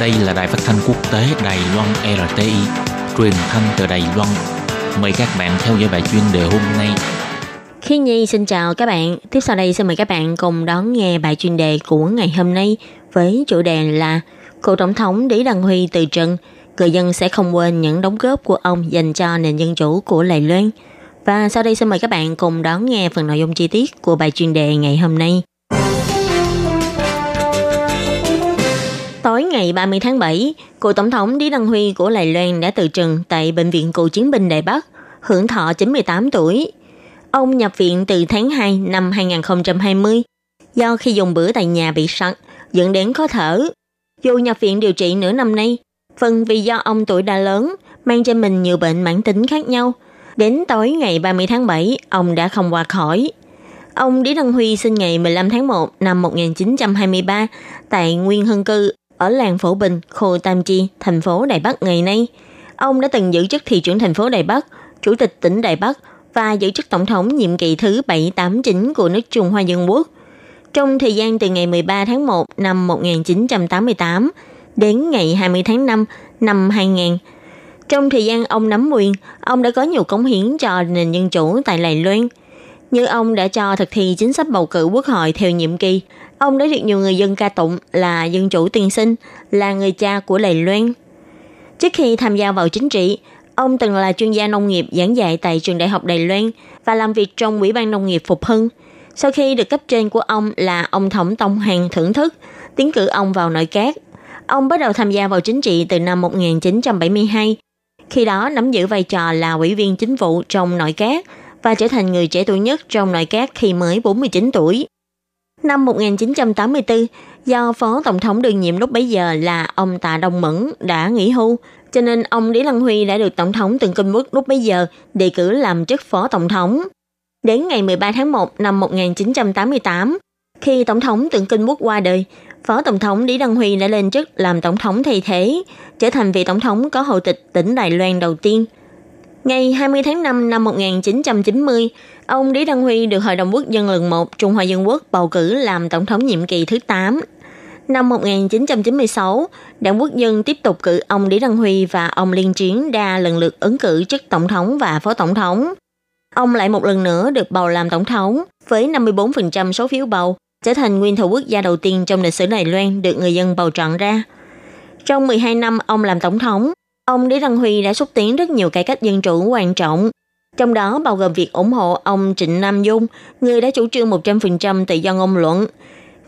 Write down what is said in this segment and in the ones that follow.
Đây là đài phát thanh quốc tế Đài Loan RTI, truyền thanh từ Đài Loan. Mời các bạn theo dõi bài chuyên đề hôm nay. Khi Nhi xin chào các bạn. Tiếp sau đây xin mời các bạn cùng đón nghe bài chuyên đề của ngày hôm nay với chủ đề là Cựu Tổng thống Lý Đăng Huy từ trần, người dân sẽ không quên những đóng góp của ông dành cho nền dân chủ của Lài Loan. Và sau đây xin mời các bạn cùng đón nghe phần nội dung chi tiết của bài chuyên đề ngày hôm nay. Tối ngày 30 tháng 7, cựu tổng thống Lý Đăng Huy của Lài Loan đã từ trần tại Bệnh viện Cựu chiến binh Đài Bắc, hưởng thọ 98 tuổi. Ông nhập viện từ tháng 2 năm 2020 do khi dùng bữa tại nhà bị sặc, dẫn đến khó thở. Dù nhập viện điều trị nửa năm nay, phần vì do ông tuổi đã lớn, mang trên mình nhiều bệnh mãn tính khác nhau. Đến tối ngày 30 tháng 7, ông đã không qua khỏi. Ông Lý Đăng Huy sinh ngày 15 tháng 1 năm 1923 tại Nguyên Hưng Cư ở làng Phổ Bình, khu Tam Chi, thành phố Đài Bắc ngày nay. Ông đã từng giữ chức thị trưởng thành phố Đài Bắc, chủ tịch tỉnh Đài Bắc và giữ chức tổng thống nhiệm kỳ thứ 789 của nước Trung Hoa Dân Quốc. Trong thời gian từ ngày 13 tháng 1 năm 1988 đến ngày 20 tháng 5 năm 2000, trong thời gian ông nắm quyền, ông đã có nhiều cống hiến cho nền dân chủ tại Đài Loan. Như ông đã cho thực thi chính sách bầu cử quốc hội theo nhiệm kỳ, Ông đã được nhiều người dân ca tụng là dân chủ tiên sinh, là người cha của Lầy Loan. Trước khi tham gia vào chính trị, ông từng là chuyên gia nông nghiệp giảng dạy tại trường đại học Đài Loan và làm việc trong Ủy ban Nông nghiệp Phục Hưng. Sau khi được cấp trên của ông là ông Thống Tông Hằng thưởng thức, tiến cử ông vào nội các. Ông bắt đầu tham gia vào chính trị từ năm 1972. Khi đó nắm giữ vai trò là ủy viên chính vụ trong nội các và trở thành người trẻ tuổi nhất trong nội các khi mới 49 tuổi. Năm 1984, do Phó Tổng thống đương nhiệm lúc bấy giờ là ông Tạ Đông Mẫn đã nghỉ hưu, cho nên ông Lý Lăng Huy đã được Tổng thống Từng Kinh Quốc lúc bấy giờ đề cử làm chức Phó Tổng thống. Đến ngày 13 tháng 1 năm 1988, khi Tổng thống Từng Kinh Quốc qua đời, Phó Tổng thống Lý Đăng Huy đã lên chức làm Tổng thống thay thế, trở thành vị Tổng thống có hậu tịch tỉnh Đài Loan đầu tiên. Ngày 20 tháng 5 năm 1990, Ông Lý Đăng Huy được Hội đồng Quốc dân lần 1 Trung Hoa Dân Quốc bầu cử làm tổng thống nhiệm kỳ thứ 8. Năm 1996, Đảng Quốc dân tiếp tục cử ông Lý Đăng Huy và ông Liên Chiến đa lần lượt ứng cử chức tổng thống và phó tổng thống. Ông lại một lần nữa được bầu làm tổng thống với 54% số phiếu bầu, trở thành nguyên thủ quốc gia đầu tiên trong lịch sử Đài Loan được người dân bầu chọn ra. Trong 12 năm ông làm tổng thống, ông Lý Đăng Huy đã xúc tiến rất nhiều cải cách dân chủ quan trọng, trong đó bao gồm việc ủng hộ ông Trịnh Nam Dung, người đã chủ trương 100% tự do ngôn luận.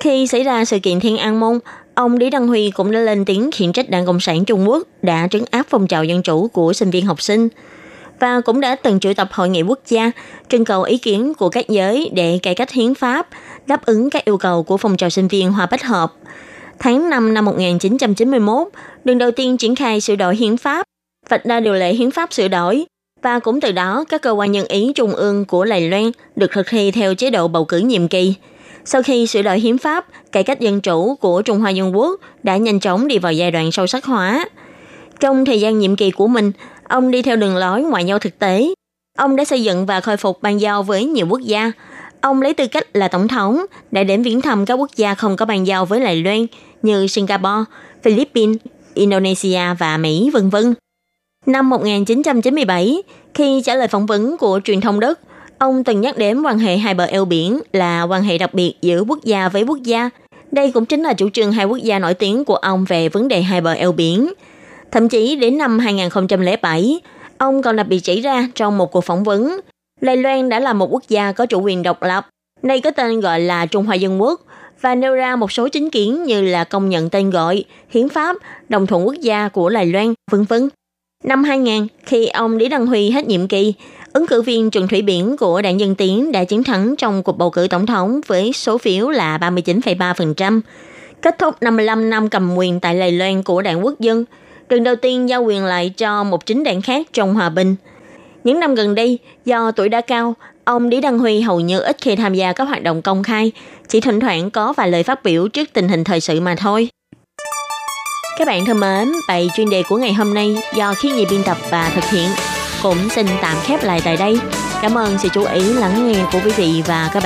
Khi xảy ra sự kiện Thiên An Môn, ông Lý Đăng Huy cũng đã lên tiếng khiển trách Đảng Cộng sản Trung Quốc đã trấn áp phong trào dân chủ của sinh viên học sinh và cũng đã từng triệu tập hội nghị quốc gia trưng cầu ý kiến của các giới để cải cách hiến pháp, đáp ứng các yêu cầu của phong trào sinh viên hòa Bách Hợp. Tháng 5 năm 1991, lần đầu tiên triển khai sửa đổi hiến pháp, vạch ra điều lệ hiến pháp sửa đổi và cũng từ đó các cơ quan nhân ý trung ương của Lài Loan được thực thi theo chế độ bầu cử nhiệm kỳ. Sau khi sửa đổi hiến pháp, cải cách dân chủ của Trung Hoa Dân Quốc đã nhanh chóng đi vào giai đoạn sâu sắc hóa. Trong thời gian nhiệm kỳ của mình, ông đi theo đường lối ngoại giao thực tế. Ông đã xây dựng và khôi phục ban giao với nhiều quốc gia. Ông lấy tư cách là tổng thống đã đến viếng thăm các quốc gia không có bàn giao với Đài Loan như Singapore, Philippines, Indonesia và Mỹ, vân vân. Năm 1997, khi trả lời phỏng vấn của truyền thông Đức, ông từng nhắc đến quan hệ hai bờ eo biển là quan hệ đặc biệt giữa quốc gia với quốc gia. Đây cũng chính là chủ trương hai quốc gia nổi tiếng của ông về vấn đề hai bờ eo biển. Thậm chí đến năm 2007, ông còn đặc biệt chỉ ra trong một cuộc phỏng vấn, Đài Loan đã là một quốc gia có chủ quyền độc lập, nay có tên gọi là Trung Hoa Dân Quốc, và nêu ra một số chính kiến như là công nhận tên gọi, hiến pháp, đồng thuận quốc gia của Đài Loan, vân vân. Năm 2000, khi ông Lý Đăng Huy hết nhiệm kỳ, ứng cử viên Trần Thủy Biển của Đảng Dân Tiến đã chiến thắng trong cuộc bầu cử tổng thống với số phiếu là 39,3%, kết thúc 55 năm cầm quyền tại Lài Loan của Đảng Quốc dân, lần đầu tiên giao quyền lại cho một chính đảng khác trong hòa bình. Những năm gần đây, do tuổi đã cao, ông Lý Đăng Huy hầu như ít khi tham gia các hoạt động công khai, chỉ thỉnh thoảng có vài lời phát biểu trước tình hình thời sự mà thôi. Các bạn thân mến, bài chuyên đề của ngày hôm nay do Khi nhị biên tập và thực hiện cũng xin tạm khép lại tại đây. Cảm ơn sự chú ý lắng nghe của quý vị và các bạn.